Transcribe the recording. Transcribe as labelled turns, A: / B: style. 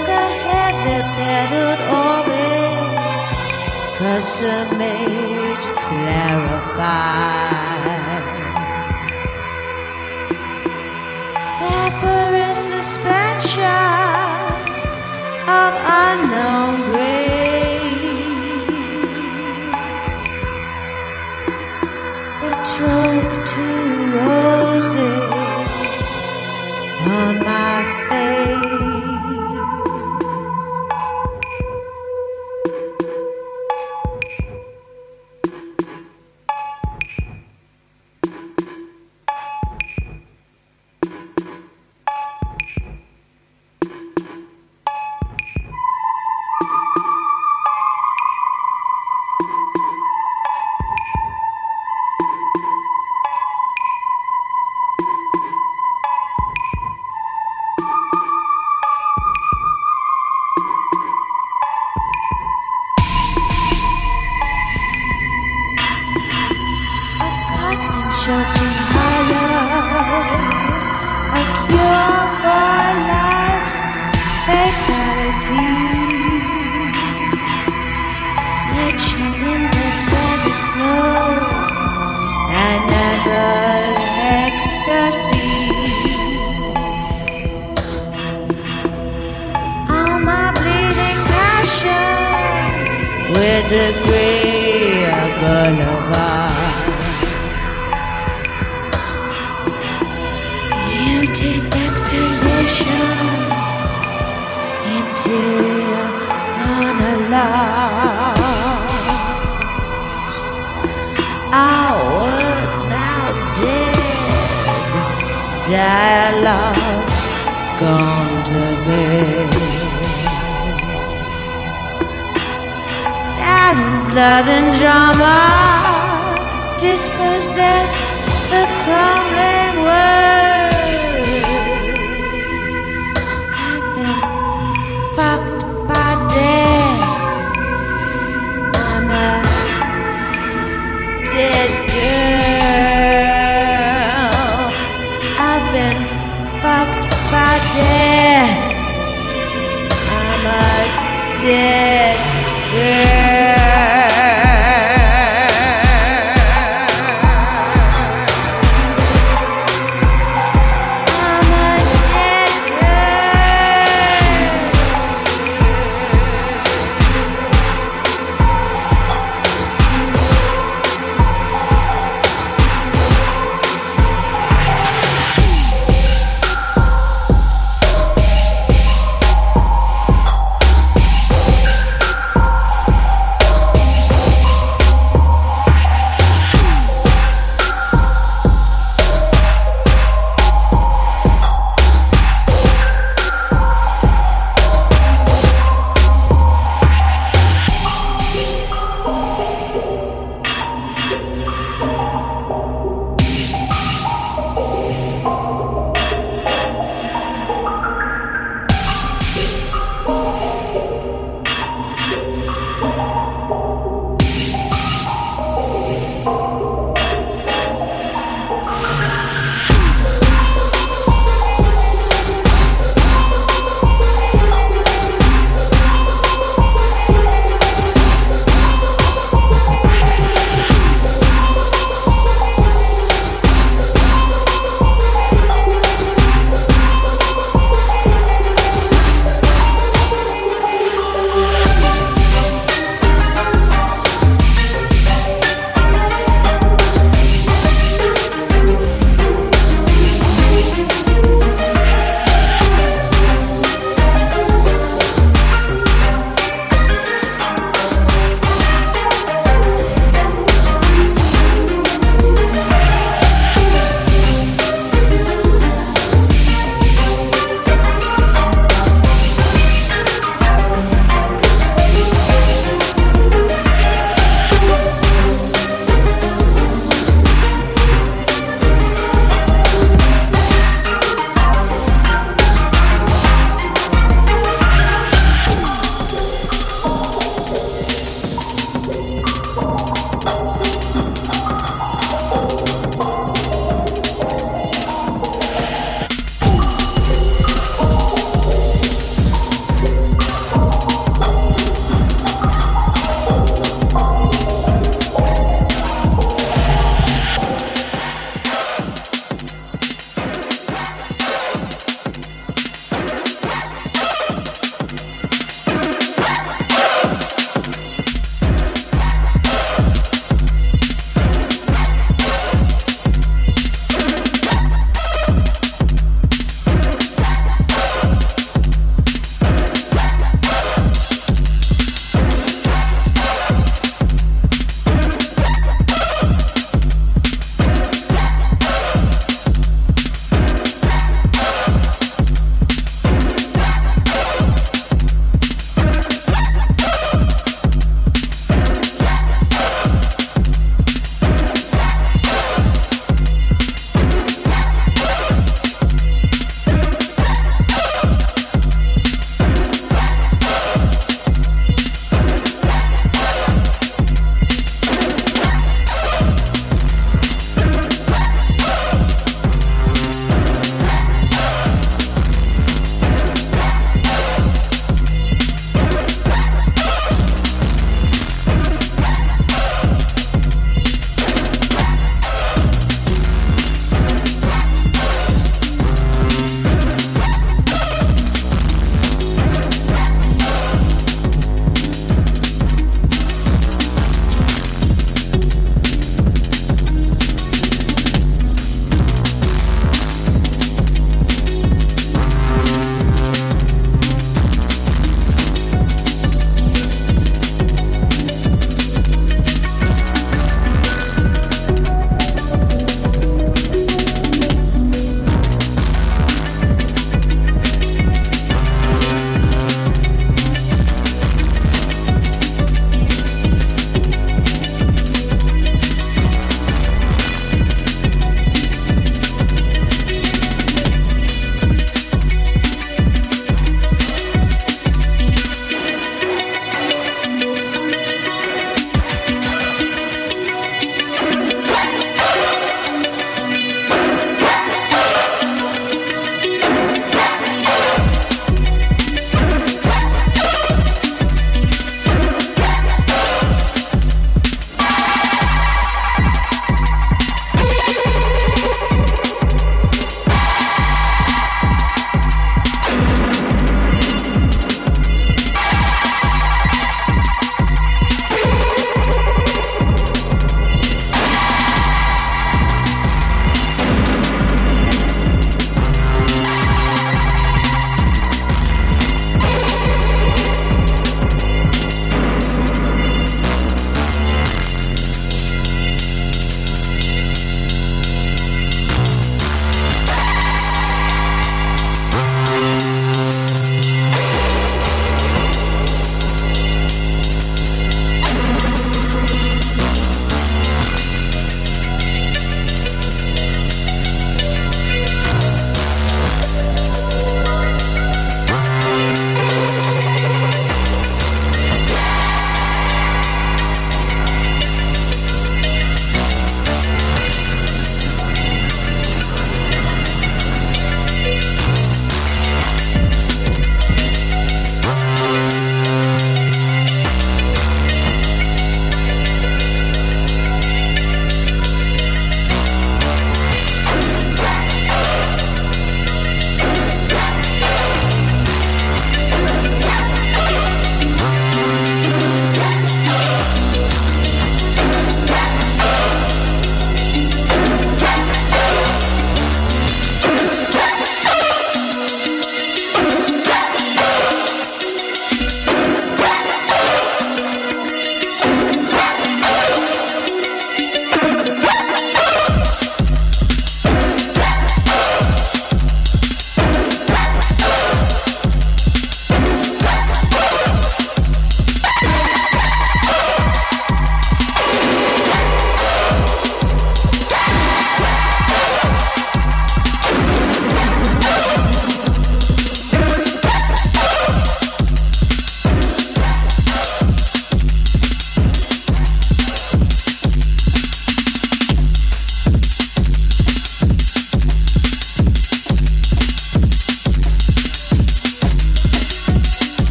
A: like a
B: heavy battered orbit, custom made, clarified. Vapor suspension of unknown grace. A trunk to roses on my. blood and drama dispossessed the crumbling.